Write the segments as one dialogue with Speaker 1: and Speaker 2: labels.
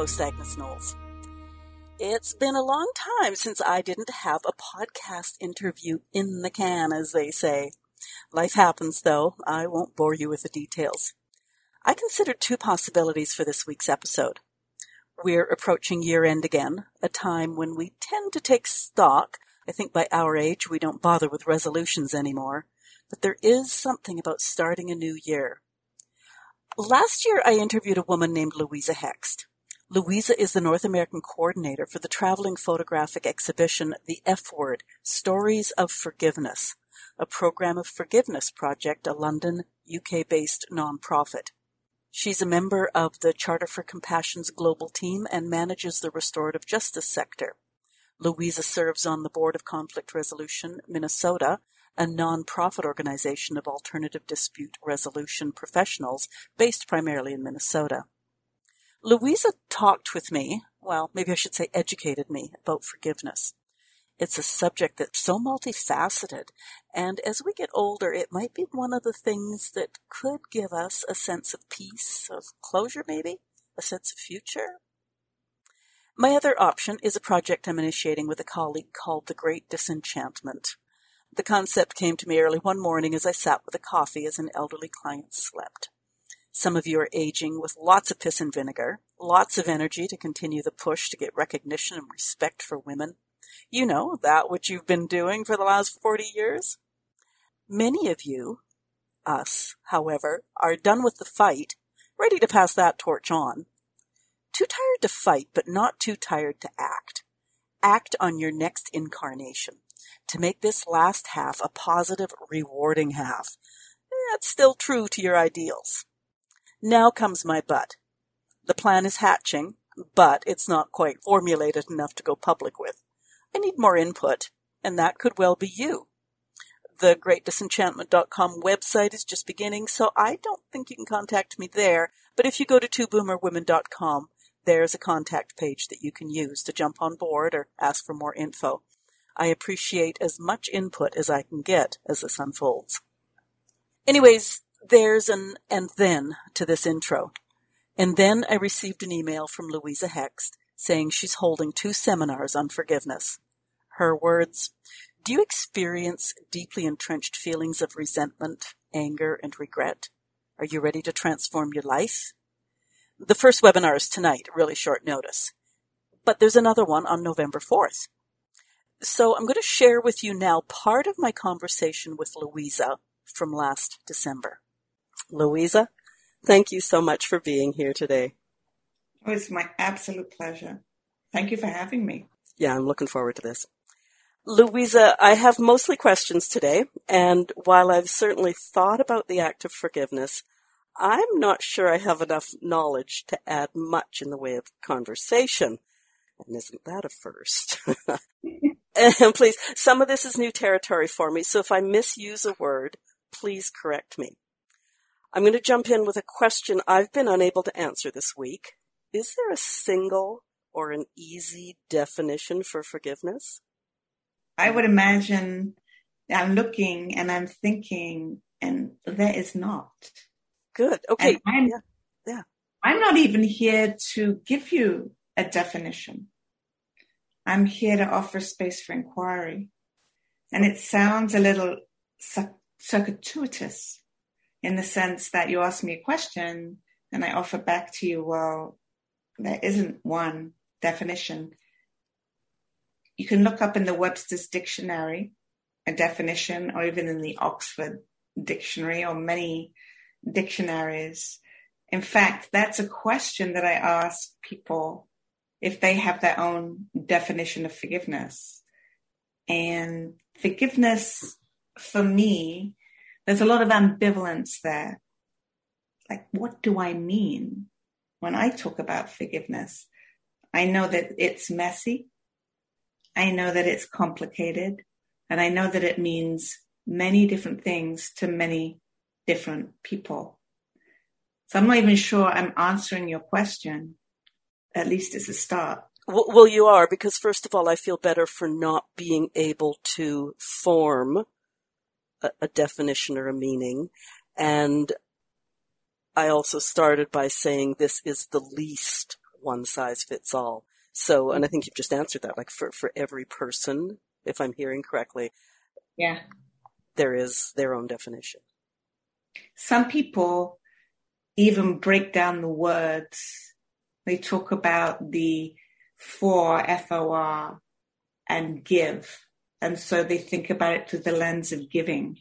Speaker 1: Host, Agnes Knowles. It's been a long time since I didn't have a podcast interview in the can, as they say. Life happens, though. I won't bore you with the details. I considered two possibilities for this week's episode. We're approaching year end again, a time when we tend to take stock. I think by our age we don't bother with resolutions anymore. But there is something about starting a new year. Last year I interviewed a woman named Louisa Hext. Louisa is the North American coordinator for the traveling photographic exhibition The F Word Stories of Forgiveness, a program of forgiveness project, a London, UK based nonprofit. She's a member of the Charter for Compassion's global team and manages the restorative justice sector. Louisa serves on the board of Conflict Resolution Minnesota, a nonprofit organization of alternative dispute resolution professionals based primarily in Minnesota. Louisa talked with me, well, maybe I should say educated me about forgiveness. It's a subject that's so multifaceted, and as we get older, it might be one of the things that could give us a sense of peace, of closure maybe, a sense of future. My other option is a project I'm initiating with a colleague called The Great Disenchantment. The concept came to me early one morning as I sat with a coffee as an elderly client slept. Some of you are aging with lots of piss and vinegar, lots of energy to continue the push to get recognition and respect for women. You know, that which you've been doing for the last 40 years. Many of you, us, however, are done with the fight, ready to pass that torch on. Too tired to fight, but not too tired to act. Act on your next incarnation to make this last half a positive, rewarding half. That's still true to your ideals. Now comes my but. The plan is hatching, but it's not quite formulated enough to go public with. I need more input, and that could well be you. The greatdisenchantment.com website is just beginning, so I don't think you can contact me there, but if you go to twoboomerwomen.com, there's a contact page that you can use to jump on board or ask for more info. I appreciate as much input as I can get as this unfolds. Anyways, there's an and then to this intro. And then I received an email from Louisa Hext saying she's holding two seminars on forgiveness. Her words, do you experience deeply entrenched feelings of resentment, anger, and regret? Are you ready to transform your life? The first webinar is tonight, really short notice. But there's another one on November 4th. So I'm going to share with you now part of my conversation with Louisa from last December. Louisa, thank you so much for being here today.
Speaker 2: Oh, it's my absolute pleasure. Thank you for having me.
Speaker 1: Yeah, I'm looking forward to this. Louisa, I have mostly questions today, and while I've certainly thought about the act of forgiveness, I'm not sure I have enough knowledge to add much in the way of conversation. And isn't that a first? and please, some of this is new territory for me, so if I misuse a word, please correct me. I'm going to jump in with a question I've been unable to answer this week. Is there a single or an easy definition for forgiveness?
Speaker 2: I would imagine I'm looking and I'm thinking, and there is not.
Speaker 1: Good. Okay.
Speaker 2: I'm, yeah. yeah. I'm not even here to give you a definition. I'm here to offer space for inquiry. And it sounds a little circuitous in the sense that you ask me a question and I offer back to you, well, there isn't one definition. You can look up in the Webster's Dictionary a definition, or even in the Oxford Dictionary, or many dictionaries. In fact, that's a question that I ask people if they have their own definition of forgiveness. And forgiveness for me, there's a lot of ambivalence there. Like, what do I mean when I talk about forgiveness? I know that it's messy. I know that it's complicated. And I know that it means many different things to many different people. So I'm not even sure I'm answering your question. At least it's a start.
Speaker 3: Well, you are, because first of all, I feel better for not being able to form a, a definition or a meaning. And I also started by saying this is the least one size fits all. So, and I think you've just answered that, like for, for every person, if I'm hearing correctly.
Speaker 2: Yeah.
Speaker 3: There is their own definition.
Speaker 2: Some people even break down the words. They talk about the for, F-O-R, and give. And so they think about it through the lens of giving.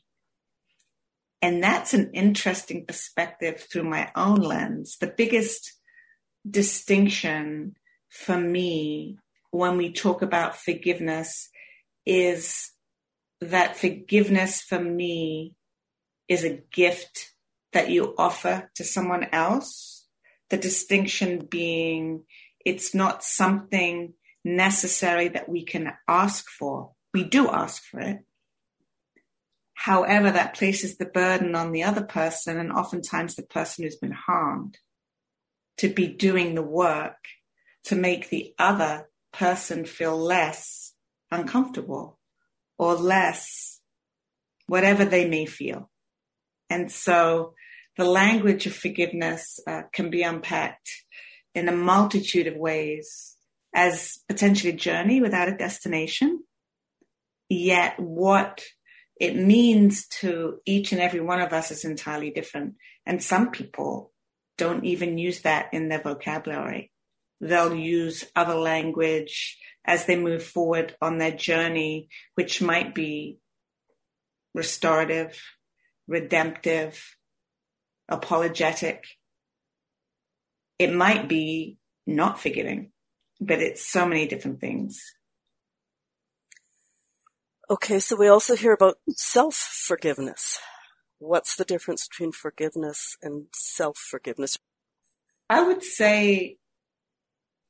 Speaker 2: And that's an interesting perspective through my own lens. The biggest distinction for me when we talk about forgiveness is that forgiveness for me is a gift that you offer to someone else. The distinction being it's not something necessary that we can ask for. We do ask for it. However, that places the burden on the other person and oftentimes the person who's been harmed to be doing the work to make the other person feel less uncomfortable or less whatever they may feel. And so the language of forgiveness uh, can be unpacked in a multitude of ways as potentially a journey without a destination. Yet what it means to each and every one of us is entirely different. And some people don't even use that in their vocabulary. They'll use other language as they move forward on their journey, which might be restorative, redemptive, apologetic. It might be not forgiving, but it's so many different things.
Speaker 3: Okay, so we also hear about self forgiveness. What's the difference between forgiveness and self forgiveness?
Speaker 2: I would say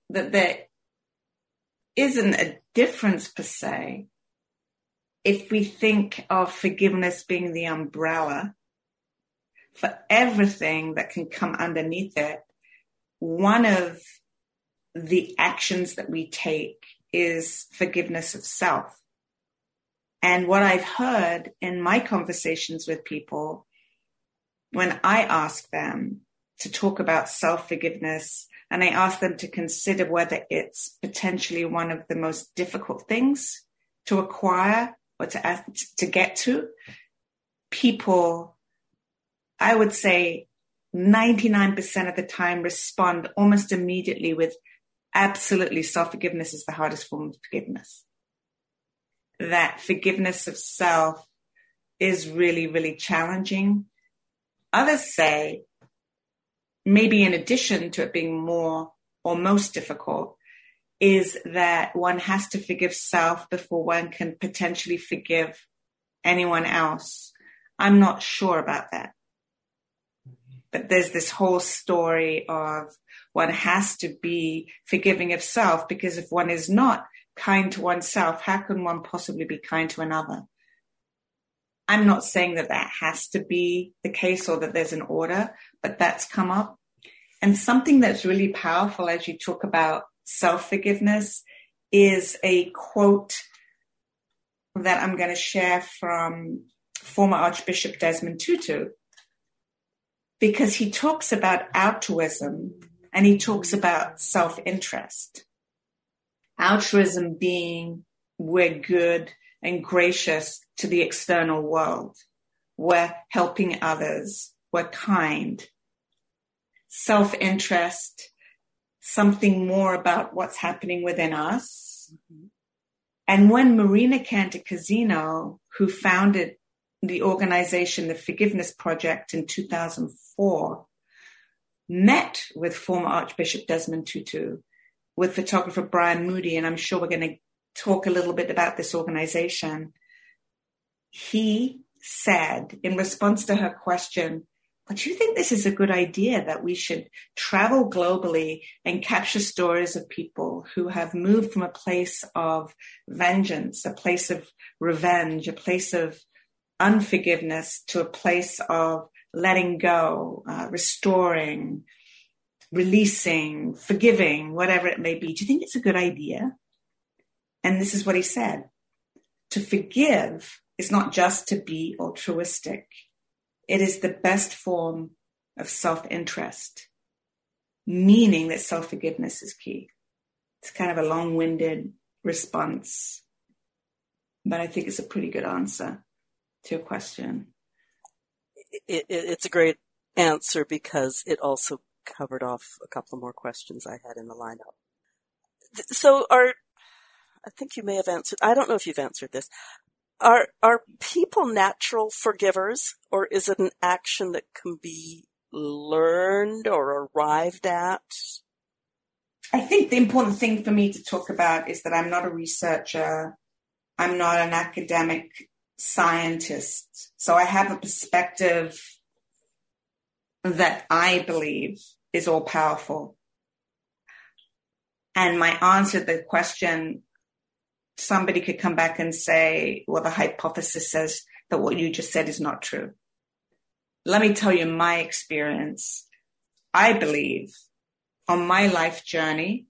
Speaker 2: that there isn't a difference per se if we think of forgiveness being the umbrella for everything that can come underneath it, one of the actions that we take is forgiveness of self. And what I've heard in my conversations with people, when I ask them to talk about self forgiveness and I ask them to consider whether it's potentially one of the most difficult things to acquire or to, to get to, people I would say 99% of the time respond almost immediately with absolutely self forgiveness is the hardest form of forgiveness. That forgiveness of self is really, really challenging. Others say, maybe in addition to it being more or most difficult, is that one has to forgive self before one can potentially forgive anyone else. I'm not sure about that. But there's this whole story of one has to be forgiving of self because if one is not kind to oneself, how can one possibly be kind to another? I'm not saying that that has to be the case or that there's an order, but that's come up. And something that's really powerful as you talk about self forgiveness is a quote that I'm going to share from former Archbishop Desmond Tutu, because he talks about altruism and he talks about self interest. Altruism being we're good and gracious to the external world. We're helping others. We're kind. Self interest something more about what's happening within us. Mm-hmm. And when Marina Cantacuzino, who founded the organization, the Forgiveness Project in 2004, met with former Archbishop Desmond Tutu, with photographer Brian Moody, and I'm sure we're going to talk a little bit about this organization. He said, in response to her question, but you think this is a good idea that we should travel globally and capture stories of people who have moved from a place of vengeance, a place of revenge, a place of unforgiveness to a place of letting go, uh, restoring, releasing, forgiving, whatever it may be. Do you think it's a good idea? And this is what he said. To forgive is not just to be altruistic. It is the best form of self-interest, meaning that self-forgiveness is key. It's kind of a long-winded response, but I think it's a pretty good answer to your question.
Speaker 3: It, it, it's a great answer because it also covered off a couple more questions I had in the lineup. So are, I think you may have answered, I don't know if you've answered this. Are, are people natural forgivers or is it an action that can be learned or arrived at?
Speaker 2: I think the important thing for me to talk about is that I'm not a researcher. I'm not an academic scientist. So I have a perspective that I believe is all powerful. And my answer to the question somebody could come back and say, well, the hypothesis says that what you just said is not true. Let me tell you my experience. I believe on my life journey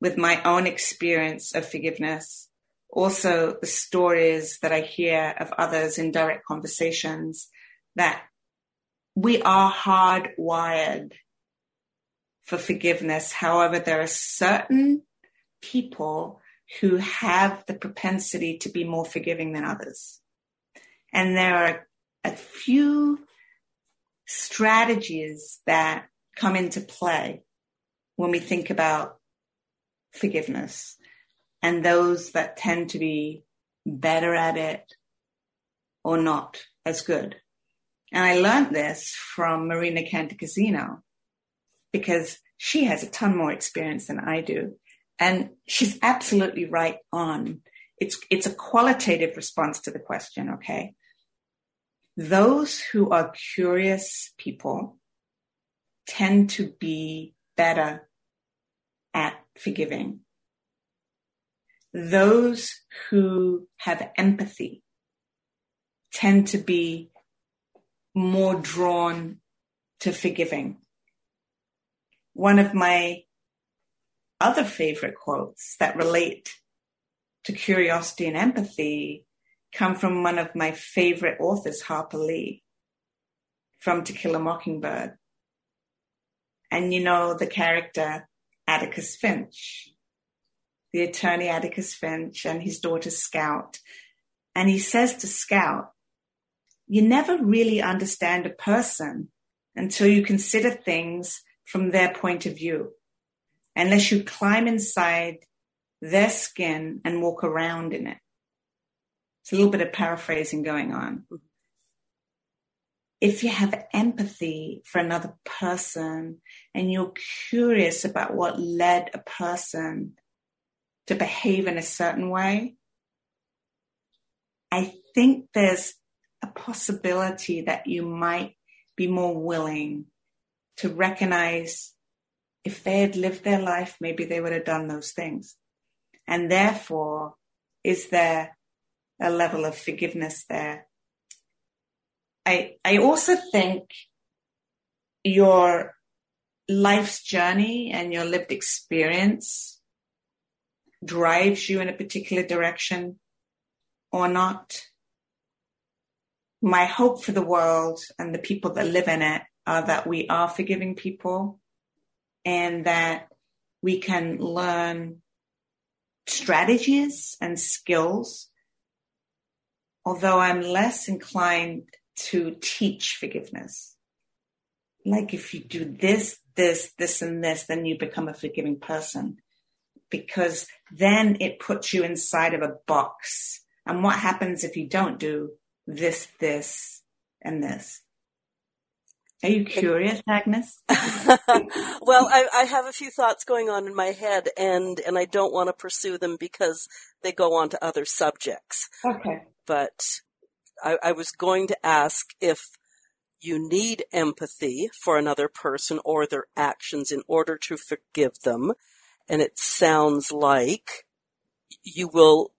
Speaker 2: with my own experience of forgiveness, also the stories that I hear of others in direct conversations that we are hardwired for forgiveness. However, there are certain people who have the propensity to be more forgiving than others. And there are a few strategies that come into play when we think about forgiveness and those that tend to be better at it or not as good. And I learned this from Marina Cantacuzino because she has a ton more experience than I do. And she's absolutely right on. It's, it's a qualitative response to the question, okay? Those who are curious people tend to be better at forgiving. Those who have empathy tend to be more drawn to forgiving. One of my other favorite quotes that relate to curiosity and empathy come from one of my favorite authors, Harper Lee, from To Kill a Mockingbird. And you know the character Atticus Finch, the attorney Atticus Finch and his daughter Scout. And he says to Scout, you never really understand a person until you consider things from their point of view unless you climb inside their skin and walk around in it. It's a little bit of paraphrasing going on. If you have empathy for another person and you're curious about what led a person to behave in a certain way, I think there's a possibility that you might be more willing to recognize if they had lived their life, maybe they would have done those things. And therefore, is there a level of forgiveness there? I, I also think your life's journey and your lived experience drives you in a particular direction or not. My hope for the world and the people that live in it are that we are forgiving people and that we can learn strategies and skills. Although I'm less inclined to teach forgiveness. Like if you do this, this, this, and this, then you become a forgiving person. Because then it puts you inside of a box. And what happens if you don't do this, this, and this? Are you curious, Agnes?
Speaker 3: well, I, I, have a few thoughts going on in my head, and and I don't want to pursue them because they go on to other subjects.
Speaker 2: Okay.
Speaker 3: But I, I was going to ask if you need empathy for another person or their actions in order to forgive them, and it sounds like you will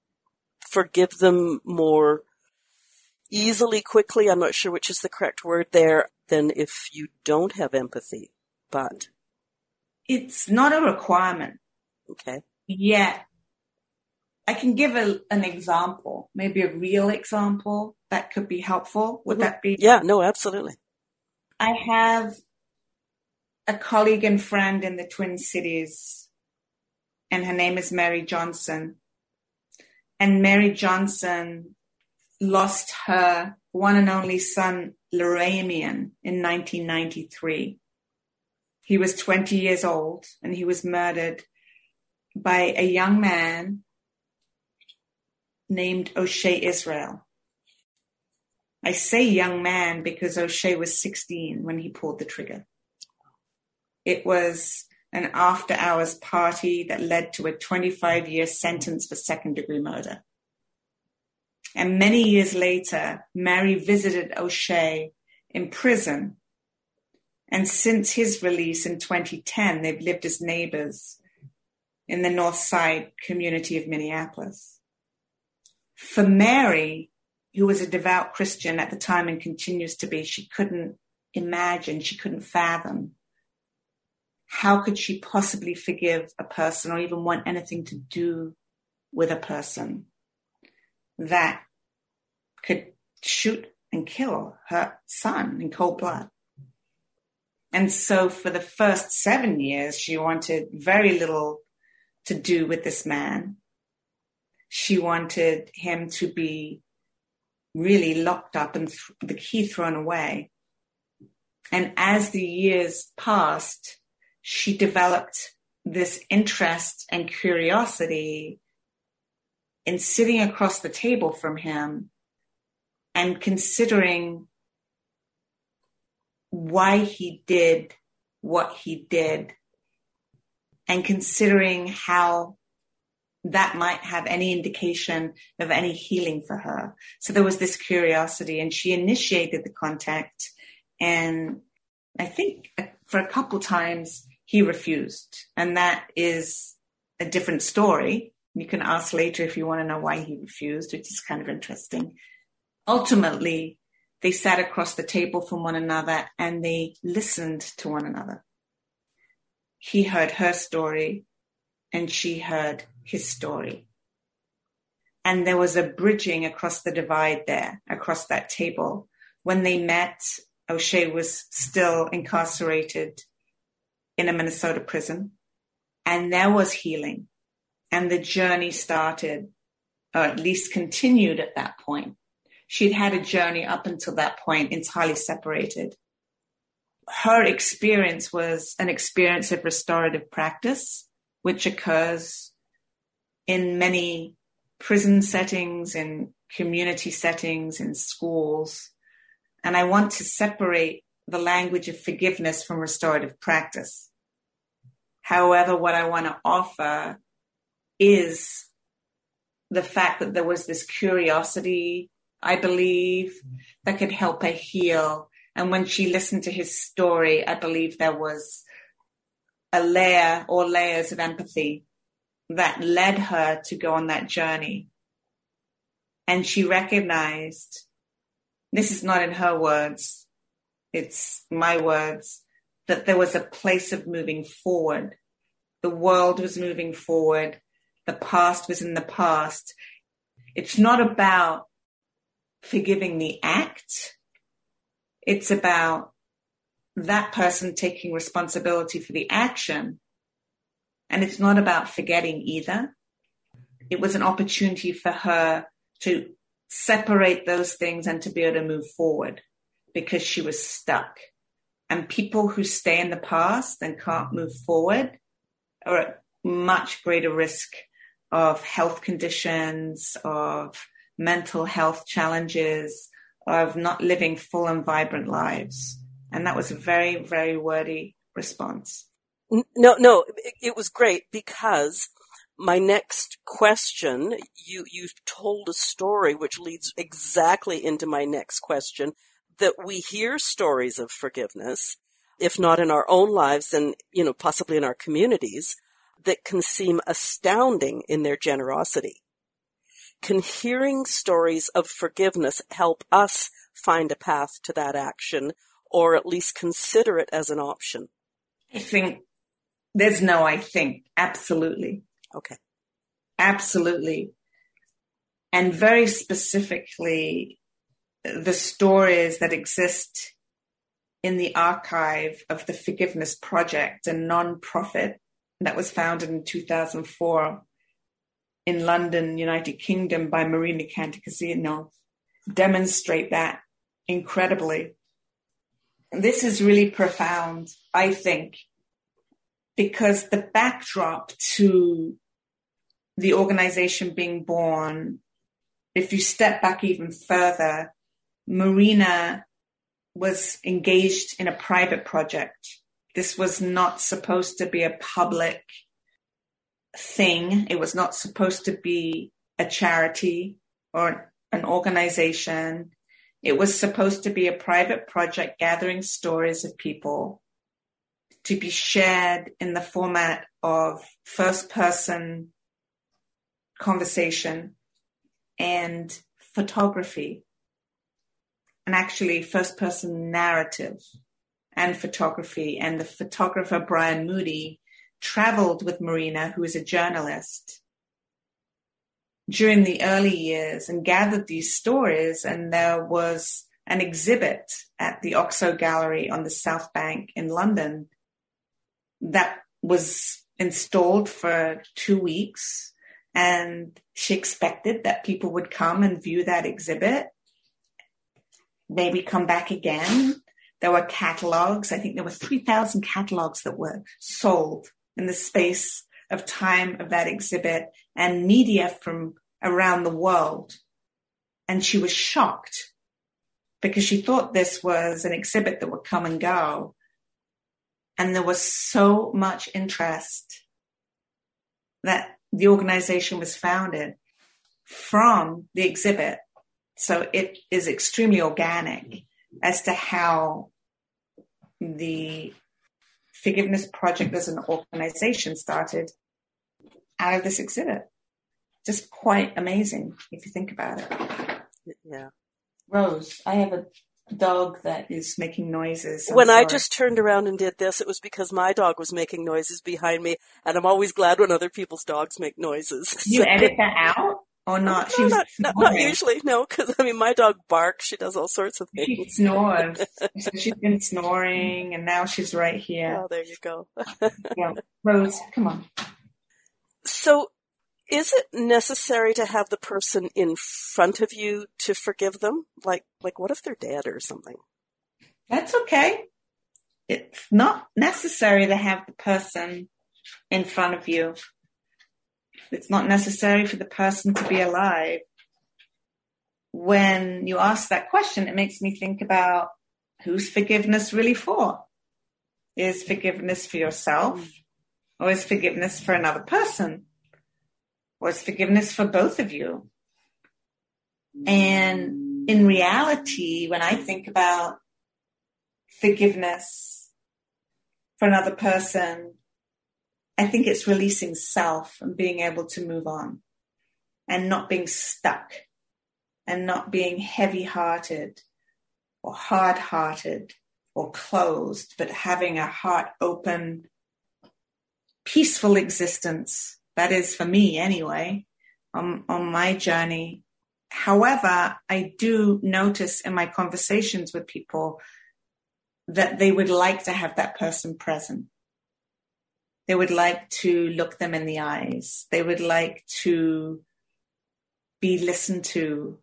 Speaker 3: forgive them more easily, quickly. I'm not sure which is the correct word there than if you don't have empathy, but.
Speaker 2: It's not a requirement.
Speaker 3: Okay.
Speaker 2: Yet, I can give a, an example, maybe a real example that could be helpful. Would mm-hmm. that be?
Speaker 3: Yeah, no, absolutely.
Speaker 2: I have a colleague and friend in the Twin Cities, and her name is Mary Johnson. And Mary Johnson lost her one and only son, Laramiun, in 1993. He was 20 years old and he was murdered by a young man named O'Shea Israel. I say young man because O'Shea was 16 when he pulled the trigger. It was an after hours party that led to a 25 year sentence for second degree murder. And many years later, Mary visited O'Shea in prison. And since his release in 2010, they've lived as neighbors in the North Side community of Minneapolis. For Mary, who was a devout Christian at the time and continues to be, she couldn't imagine, she couldn't fathom. How could she possibly forgive a person or even want anything to do with a person that could shoot and kill her son in cold blood. And so for the first seven years, she wanted very little to do with this man. She wanted him to be really locked up and th- the key thrown away. And as the years passed, she developed this interest and curiosity in sitting across the table from him and considering why he did what he did and considering how that might have any indication of any healing for her. So there was this curiosity and she initiated the contact and I think for a couple times he refused and that is a different story. You can ask later if you want to know why he refused, which is kind of interesting ultimately they sat across the table from one another and they listened to one another. He heard her story and she heard his story. And there was a bridging across the divide there, across that table. When they met, O'Shea was still incarcerated in a Minnesota prison. And there was healing. And the journey started, or at least continued at that point she'd had a journey up until that point entirely separated. Her experience was an experience of restorative practice, which occurs in many prison settings, in community settings, in schools. And I want to separate the language of forgiveness from restorative practice. However, what I want to offer is the fact that there was this curiosity I believe, that could help her heal. And when she listened to his story, I believe there was a layer or layers of empathy that led her to go on that journey. And she recognized this is not in her words, it's my words that there was a place of moving forward. The world was moving forward. The past was in the past. It's not about forgiving the act. It's about that person taking responsibility for the action. And it's not about forgetting either. It was an opportunity for her to separate those things and to be able to move forward because she was stuck. And people who stay in the past and can't move forward are at much greater risk of health conditions, of mental health challenges, of not living full and vibrant lives. And that was a very, very wordy response.
Speaker 3: No, no, it was great because my next question, you, you told a story which leads exactly into my next question that we hear stories of forgiveness, if not in our own lives and, you know, possibly in our communities that can seem astounding in their generosity. Can hearing stories of forgiveness help us find a path to that action or at least consider it as an option?
Speaker 2: I think there's no I think. Absolutely.
Speaker 3: Okay.
Speaker 2: Absolutely. And very specifically, the stories that exist in the archive of the Forgiveness Project, a non-profit that was founded in 2004 in London, United Kingdom by Marina Cantacuzino, demonstrate that incredibly. This is really profound, I think, because the backdrop to the organization being born, if you step back even further, Marina was engaged in a private project. This was not supposed to be a public thing. It was not supposed to be a charity or an organization. It was supposed to be a private project gathering stories of people to be shared in the format of first person conversation and photography and actually first person narrative and photography. And the photographer Brian Moody traveled with Marina, who is a journalist, during the early years and gathered these stories. And there was an exhibit at the Oxo Gallery on the South Bank in London that was installed for two weeks and she expected that people would come and view that exhibit, maybe come back again. There were catalogs. I think there were 3,000 catalogs that were sold in the space of time of that exhibit and media from around the world. And she was shocked because she thought this was an exhibit that would come and go. And there was so much interest that the organization was founded from the exhibit. So it is extremely organic as to how the Forgiveness Project as an organization started out of this exhibit. Just quite amazing if you think about
Speaker 3: it. Yeah.
Speaker 2: Rose, I have a dog that is making noises.
Speaker 3: I'm when sorry. I just turned around and did this, it was because my dog was making noises behind me, and I'm always glad when other people's dogs make noises.
Speaker 2: You edit that out? Or not?
Speaker 3: No, not, not, not, usually, no, because I mean, my dog barks. She does all sorts of things.
Speaker 2: She snores. so she's been snoring, and now she's right here.
Speaker 3: Oh, there you go.
Speaker 2: yeah. Rose, come on.
Speaker 3: So, is it necessary to have the person in front of you to forgive them? Like, like what if they're dead or something?
Speaker 2: That's okay. It's not necessary to have the person in front of you. It's not necessary for the person to be alive. When you ask that question, it makes me think about who's forgiveness really for? Is forgiveness for yourself or is forgiveness for another person? Or is forgiveness for both of you. And in reality, when I think about forgiveness for another person, I think it's releasing self and being able to move on and not being stuck and not being heavy hearted or hard hearted or closed, but having a heart open, peaceful existence that is for me anyway, on, on my journey. However, I do notice in my conversations with people that they would like to have that person present. They would like to look them in the eyes. They would like to be listened to.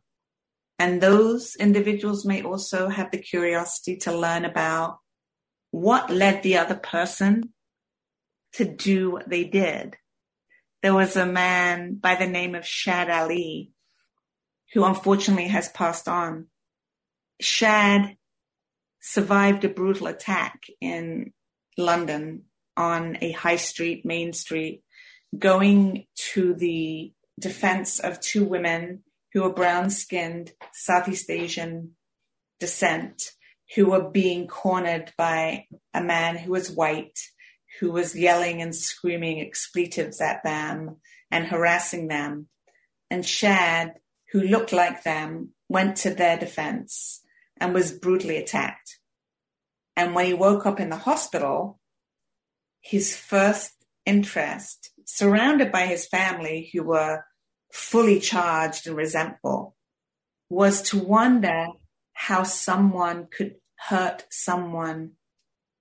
Speaker 2: And those individuals may also have the curiosity to learn about what led the other person to do what they did. There was a man by the name of Shad Ali who unfortunately has passed on. Shad survived a brutal attack in London on a high street, main street, going to the defense of two women who are brown skinned, Southeast Asian descent, who were being cornered by a man who was white, who was yelling and screaming expletives at them and harassing them. And Shad, who looked like them, went to their defense and was brutally attacked. And when he woke up in the hospital, his first interest, surrounded by his family who were fully charged and resentful, was to wonder how someone could hurt someone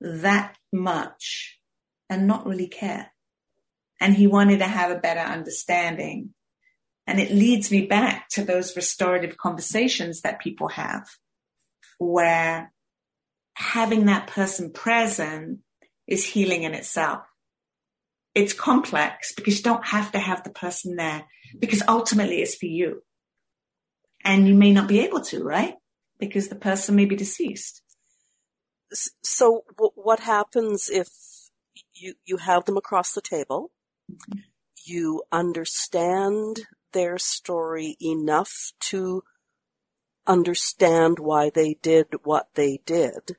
Speaker 2: that much and not really care. And he wanted to have a better understanding. And it leads me back to those restorative conversations that people have where having that person present is healing in itself. It's complex because you don't have to have the person there because ultimately it's for you. And you may not be able to, right? Because the person may be deceased.
Speaker 3: So what happens if you, you have them across the table? Mm-hmm. You understand their story enough to understand why they did what they did.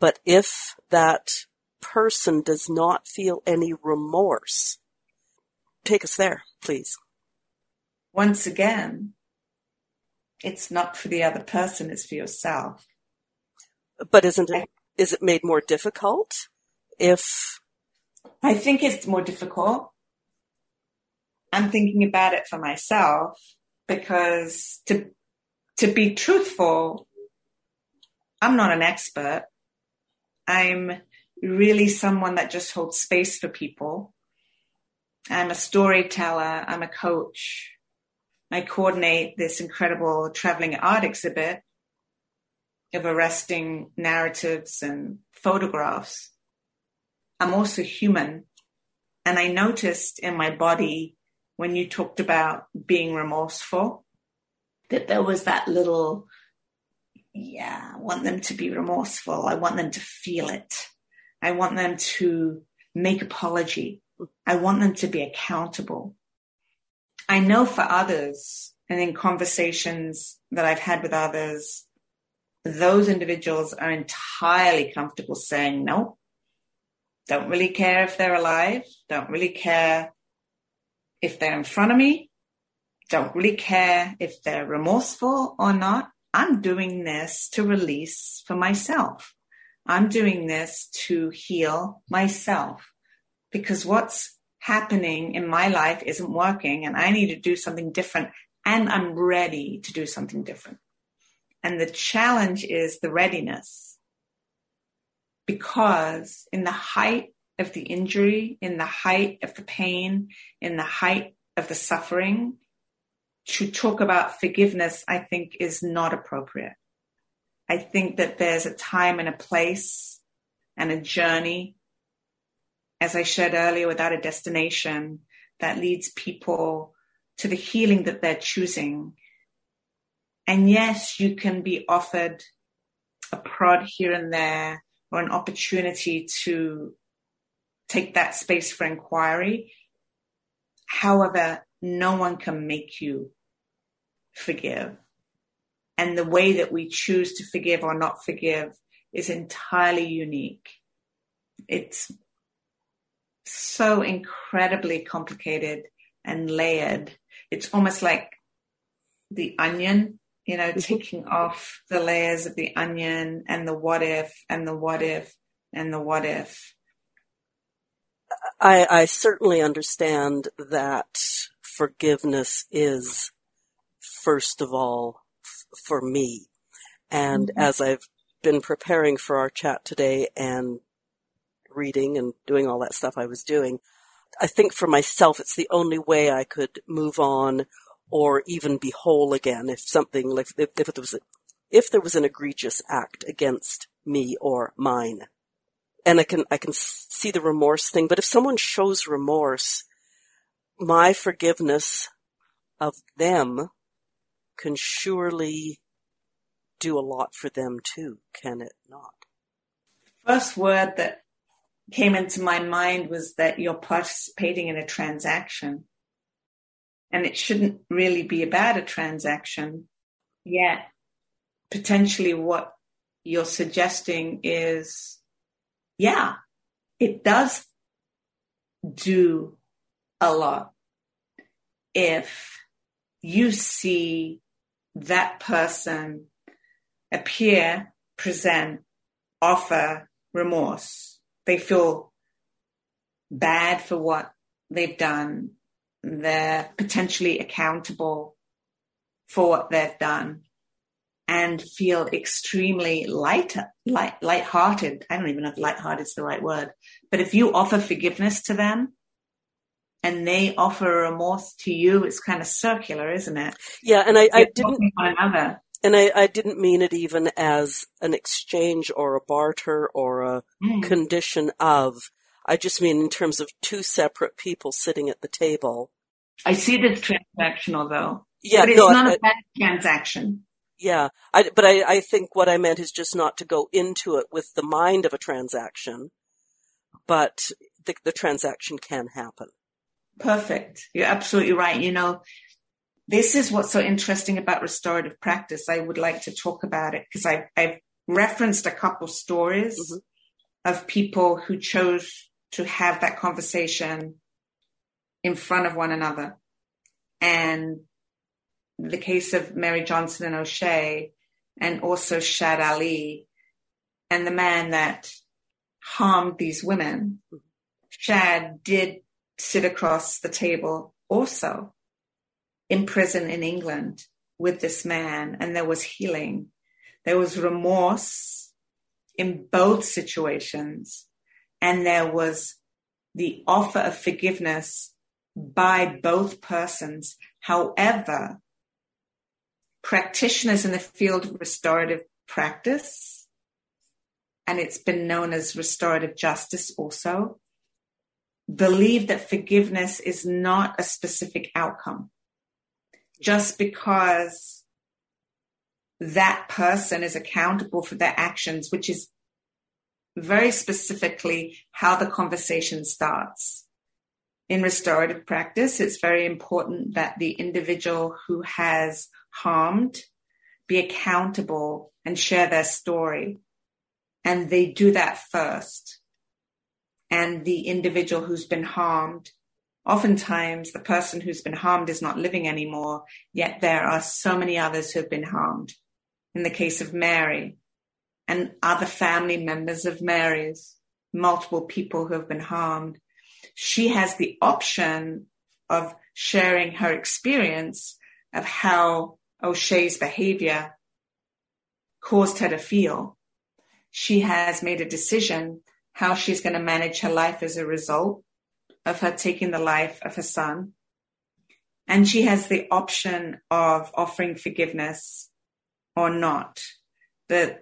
Speaker 3: But if that person does not feel any remorse, take us there, please.
Speaker 2: Once again, it's not for the other person, it's for yourself.
Speaker 3: But isn't it, is it made more difficult if?
Speaker 2: I think it's more difficult. I'm thinking about it for myself because to to be truthful, I'm not an expert. I'm really someone that just holds space for people. I'm a storyteller. I'm a coach. I coordinate this incredible traveling art exhibit of arresting narratives and photographs. I'm also human. And I noticed in my body when you talked about being remorseful that there was that little, yeah, I want them to be remorseful. I want them to feel it. I want them to make apology. I want them to be accountable. I know for others and in conversations that I've had with others, those individuals are entirely comfortable saying no. Don't really care if they're alive. Don't really care if they're in front of me don't really care if they're remorseful or not. I'm doing this to release for myself. I'm doing this to heal myself because what's happening in my life isn't working and I need to do something different and I'm ready to do something different. And the challenge is the readiness because in the height of the injury, in the height of the pain, in the height of the suffering, to talk about forgiveness, I think is not appropriate. I think that there's a time and a place and a journey, as I shared earlier, without a destination that leads people to the healing that they're choosing. And yes, you can be offered a prod here and there or an opportunity to take that space for inquiry. However, no one can make you forgive. And the way that we choose to forgive or not forgive is entirely unique. It's so incredibly complicated and layered. It's almost like the onion, you know, mm-hmm. taking off the layers of the onion and the what if and the what if and the what if.
Speaker 3: I, I certainly understand that forgiveness is first of all for me. And mm-hmm. as I've been preparing for our chat today and reading and doing all that stuff I was doing, I think for myself it's the only way I could move on or even be whole again if something like if, if there was a, if there was an egregious act against me or mine. and I can, I can see the remorse thing, but if someone shows remorse, my forgiveness of them can surely do a lot for them too, can it not?
Speaker 2: First word that came into my mind was that you're participating in a transaction. And it shouldn't really be about a transaction. Yet, potentially, what you're suggesting is yeah, it does do a lot if you see that person appear, present, offer remorse. They feel bad for what they've done. They're potentially accountable for what they've done and feel extremely light, light, light-hearted. I don't even know if light-hearted is the right word, but if you offer forgiveness to them and they offer remorse to you, it's kind of circular, isn't it?
Speaker 3: Yeah, and I, I didn't. And I, I, didn't mean it even as an exchange or a barter or a mm. condition of. I just mean in terms of two separate people sitting at the table.
Speaker 2: I see this transactional though.
Speaker 3: Yeah,
Speaker 2: but it's
Speaker 3: no,
Speaker 2: not I, a bad transaction.
Speaker 3: Yeah, I, but I, I think what I meant is just not to go into it with the mind of a transaction, but the, the transaction can happen.
Speaker 2: Perfect. You're absolutely right. You know, this is what's so interesting about restorative practice. I would like to talk about it because I've, I've referenced a couple stories mm-hmm. of people who chose to have that conversation in front of one another. And the case of Mary Johnson and Oshea, and also Shad Ali, and the man that harmed these women, Shad did sit across the table also in prison in England with this man, and there was healing. There was remorse in both situations, and there was the offer of forgiveness by both persons. However, practitioners in the field of restorative practice, and it's been known as restorative justice also, believe that forgiveness is not a specific outcome. Just because that person is accountable for their actions, which is very specifically how the conversation starts. In restorative practice, it's very important that the individual who has harmed be accountable and share their story. And they do that first. And the individual who's been harmed, oftentimes the person who's been harmed is not living anymore, yet there are so many others who have been harmed. In the case of Mary and other family members of Mary's, multiple people who have been harmed, she has the option of sharing her experience of how Oshea's behavior caused her to feel. She has made a decision how she's going to manage her life as a result of her taking the life of her son. And she has the option of offering forgiveness or not. The,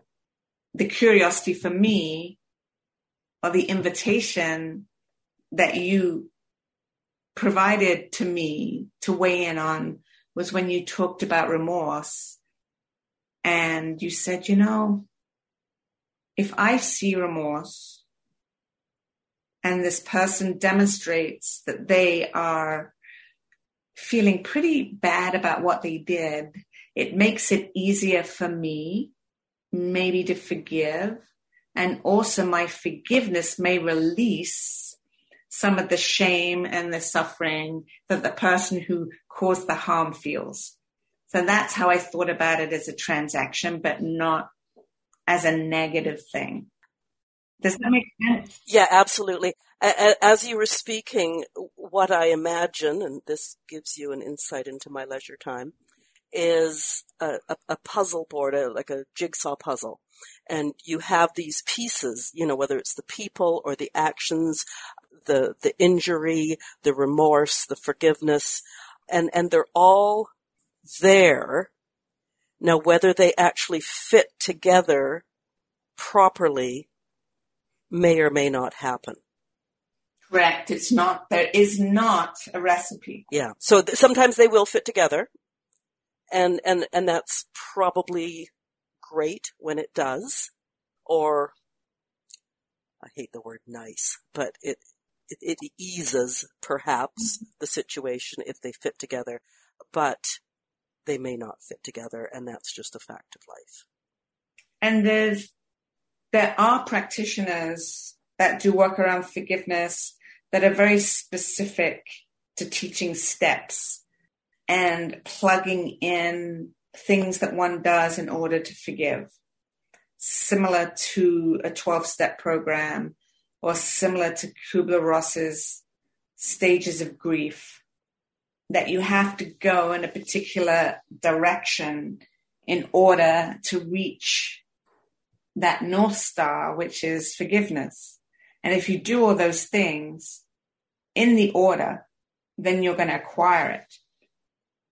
Speaker 2: the curiosity for me or the invitation that you provided to me to weigh in on was when you talked about remorse and you said, you know, if I see remorse and this person demonstrates that they are feeling pretty bad about what they did, it makes it easier for me maybe to forgive. And also my forgiveness may release some of the shame and the suffering that the person who caused the harm feels. So that's how I thought about it as a transaction, but not as a negative thing. Does that make sense?
Speaker 3: Yeah, absolutely. As you were speaking, what I imagine, and this gives you an insight into my leisure time, is a, a, puzzle board, a, like a jigsaw puzzle. And you have these pieces, you know, whether it's the people or the actions the, the injury, the remorse, the forgiveness, and, and they're all there. Now, whether they actually fit together properly may or may not happen.
Speaker 2: Correct. It's not, there is not a recipe.
Speaker 3: Yeah. So th- sometimes they will fit together and, and, and that's probably great when it does or I hate the word nice, but it, it, it eases perhaps mm-hmm. the situation if they fit together, but they may not fit together and that's just a fact of life.
Speaker 2: And there's, there are practitioners that do work around forgiveness that are very specific to teaching steps and plugging in things that one does in order to forgive, similar to a 12 step program or similar to Kubler Ross's stages of grief, that you have to go in a particular direction in order to reach that North Star, which is forgiveness. And if you do all those things in the order, then you're going to acquire it.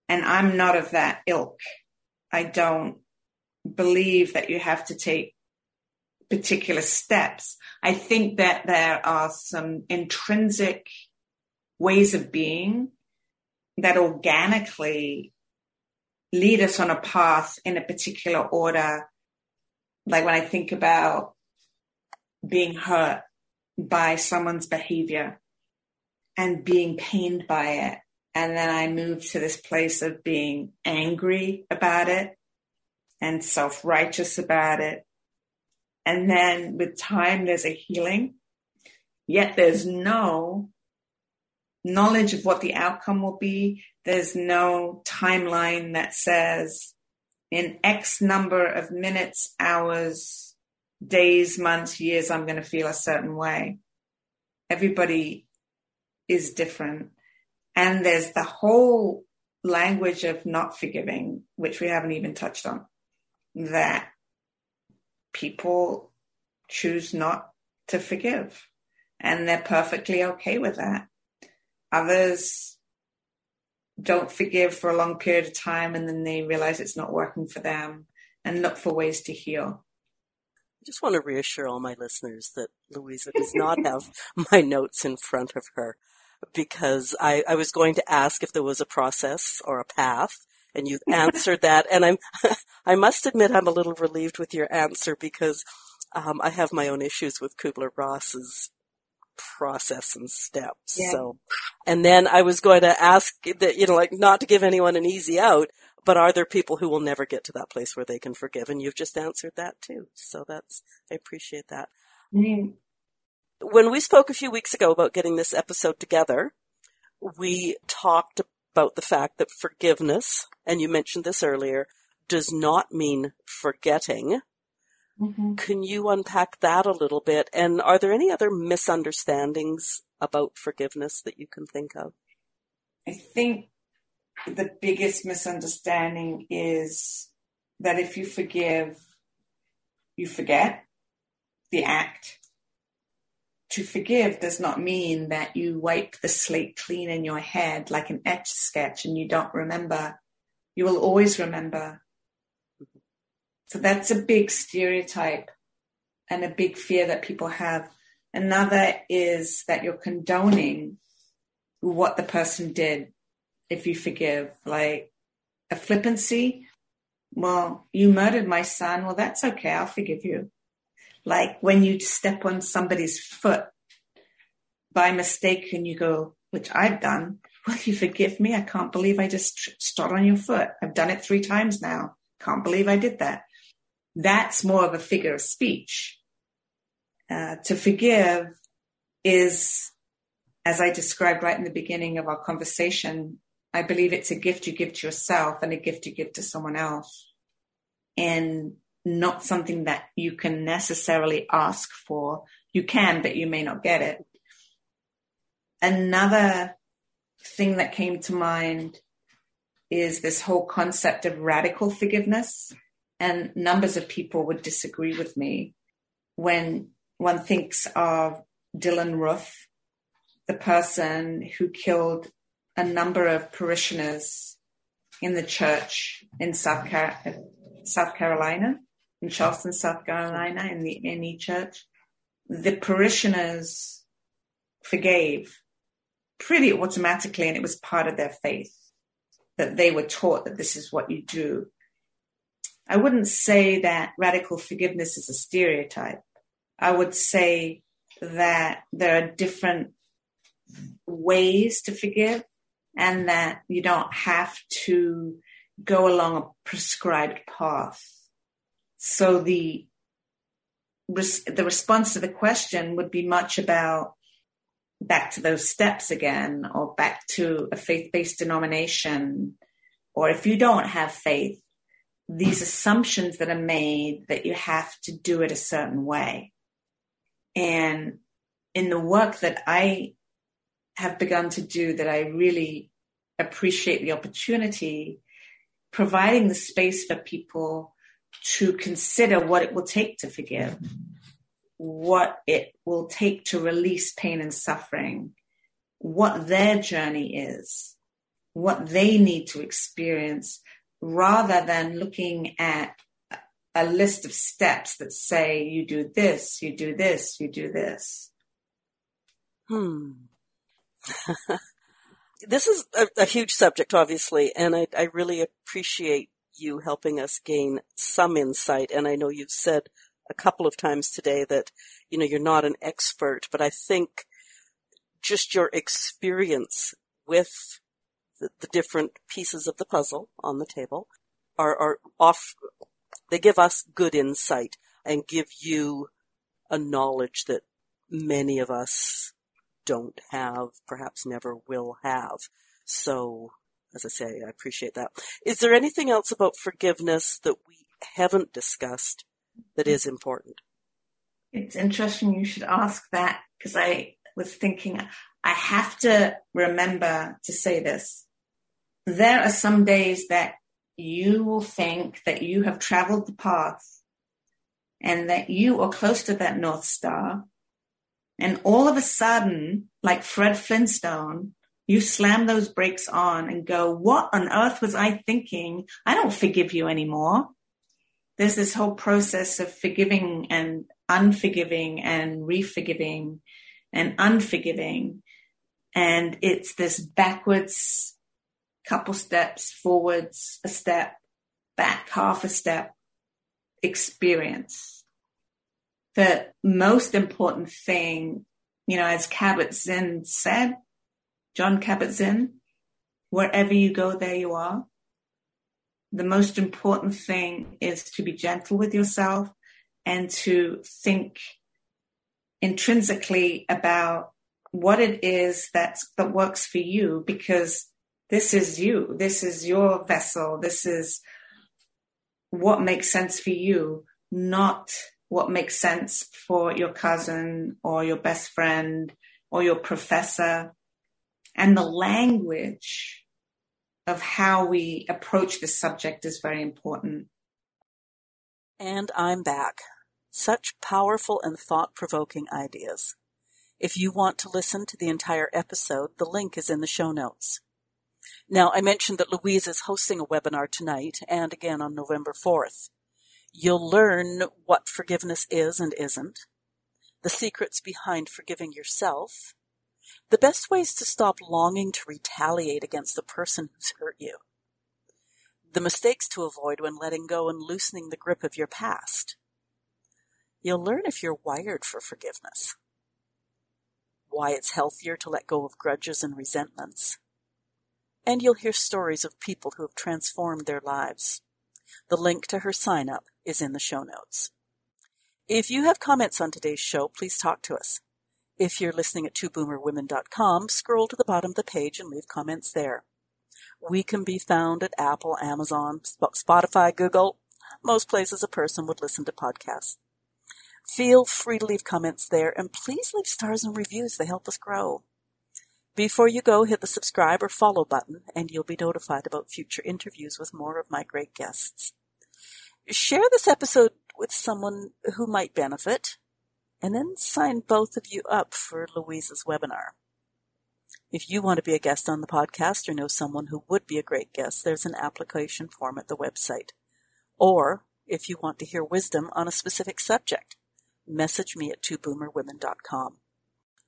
Speaker 2: And I'm not of that ilk. I don't believe that you have to take particular steps. I think that there are some intrinsic ways of being that organically lead us on a path in a particular order like when I think about being hurt by someone's behavior and being pained by it. And then I move to this place of being angry about it and self righteous about it. And then with time, there's a healing, yet there's no knowledge of what the outcome will be. There's no timeline that says in X number of minutes, hours, days, months, years, I'm going to feel a certain way. Everybody is different. And there's the whole language of not forgiving, which we haven't even touched on, that people choose not to forgive. And they're perfectly okay with that. Others don't forgive for a long period of time and then they realize it's not working for them and look for ways to heal.
Speaker 3: I just want to reassure all my listeners that Louisa does not have my notes in front of her because I, I was going to ask if there was a process or a path and you've answered that. And I'm, I must admit I'm a little relieved with your answer because um, I have my own issues with Kubler Ross's process and steps. Yeah. So, and then I was going to ask that, you know, like not to give anyone an easy out, but are there people who will never get to that place where they can forgive? And you've just answered that too. So that's, I appreciate that. Mm. When we spoke a few weeks ago about getting this episode together, we talked about the fact that forgiveness, and you mentioned this earlier, does not mean forgetting. Mm-hmm. Can you unpack that a little bit? And are there any other misunderstandings about forgiveness that you can think of?
Speaker 2: I think the biggest misunderstanding is that if you forgive, you forget the act. To forgive does not mean that you wipe the slate clean in your head like an etch sketch and you don't remember. You will always remember so that's a big stereotype and a big fear that people have. Another is that you're condoning what the person did if you forgive, like a flippancy. Well, you murdered my son. Well, that's okay. I'll forgive you. Like when you step on somebody's foot by mistake and you go, which I've done. Will you forgive me? I can't believe I just stood on your foot. I've done it three times now. Can't believe I did that that's more of a figure of speech. Uh, to forgive is, as I described right in the beginning of our conversation, I believe it's a gift you give to yourself and a gift you give to someone else. And not something that you can necessarily ask for. You can, but you may not get it. Another thing that came to mind is this whole concept of radical forgiveness and numbers of people would disagree with me when one thinks of Dylann Roof, the person who killed a number of parishioners in the church in South, Car- South Carolina, in Charleston, South Carolina, in the AME church. the parishioners forgave pretty automatically, and it was part of their faith that they were taught that this is what you do. I wouldn't say that radical forgiveness is a stereotype. I would say that there are different ways to forgive and that you don't have to go along a prescribed path. So the the response to the question would be much about back to those steps again or back to a faith-based denomination or if you don't have faith these assumptions that are made that you have to do it a certain way. And in the work that i have begun to do that i really appreciate the opportunity providing the space for people to consider what it will take to forgive what it will take to release pain and suffering, what their journey is, what they need to experience, rather than looking at a list of steps that say, you do this, you do this, you do this.
Speaker 1: Hmm. this is a, a, huge subject, obviously, and I, I really appreciate you helping us gain some insight. And I know you've said a couple of times today that, you know, you're not an expert, but I think just your experience with the, different pieces of the puzzle on the table are, are off, they give us good insight and give you a knowledge that many of us don't have, perhaps never will have. So, as I say, I appreciate that. Is there anything else about forgiveness that we haven't discussed that is important?
Speaker 2: It's interesting you should ask that because I was thinking I have to remember to say this. There are some days that you will think that you have traveled the path and that you are close to that North Star. And all of a sudden, like Fred Flintstone, you slam those brakes on and go, what on earth was I thinking? I don't forgive you anymore there's this whole process of forgiving and unforgiving and reforgiving and unforgiving. And it's this backwards couple steps, forwards a step, back half a step experience. The most important thing, you know, as Kabat-Zinn said, Jon Kabat-Zinn, wherever you go, there you are the most important thing is to be gentle with yourself and to think intrinsically about what it is that's, that works for you because this is you. This is your vessel. This is what makes sense for you, not what makes sense for your cousin or your best friend or your professor. And the language of how we approach this subject is very important.
Speaker 1: And I'm back. Such powerful and thought provoking ideas. If you want to listen to the entire episode, the link is in the show notes. Now, I mentioned that Louise is hosting a webinar tonight and again on November 4th. You'll learn what forgiveness is and isn't, the secrets behind forgiving yourself, the best ways to stop longing to retaliate against the person who's hurt you. The mistakes to avoid when letting go and loosening the grip of your past. You'll learn if you're wired for forgiveness. Why it's healthier to let go of grudges and resentments. And you'll hear stories of people who have transformed their lives. The link to her sign up is in the show notes. If you have comments on today's show, please talk to us. If you're listening at twoboomerwomen.com, scroll to the bottom of the page and leave comments there. We can be found at Apple, Amazon, Spotify, Google, most places a person would listen to podcasts. Feel free to leave comments there and please leave stars and reviews. They help us grow. Before you go, hit the subscribe or follow button and you'll be notified about future interviews with more of my great guests. Share this episode with someone who might benefit and then sign both of you up for Louise's webinar. If you want to be a guest on the podcast or know someone who would be a great guest, there's an application form at the website. Or if you want to hear wisdom on a specific subject, message me at twoboomerwomen.com.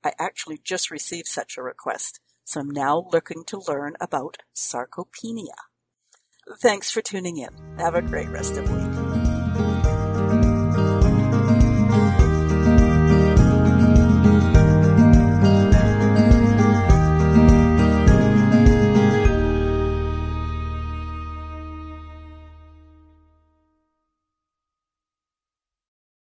Speaker 1: I actually just received such a request, so I'm now looking to learn about sarcopenia. Thanks for tuning in. Have a great rest of the week.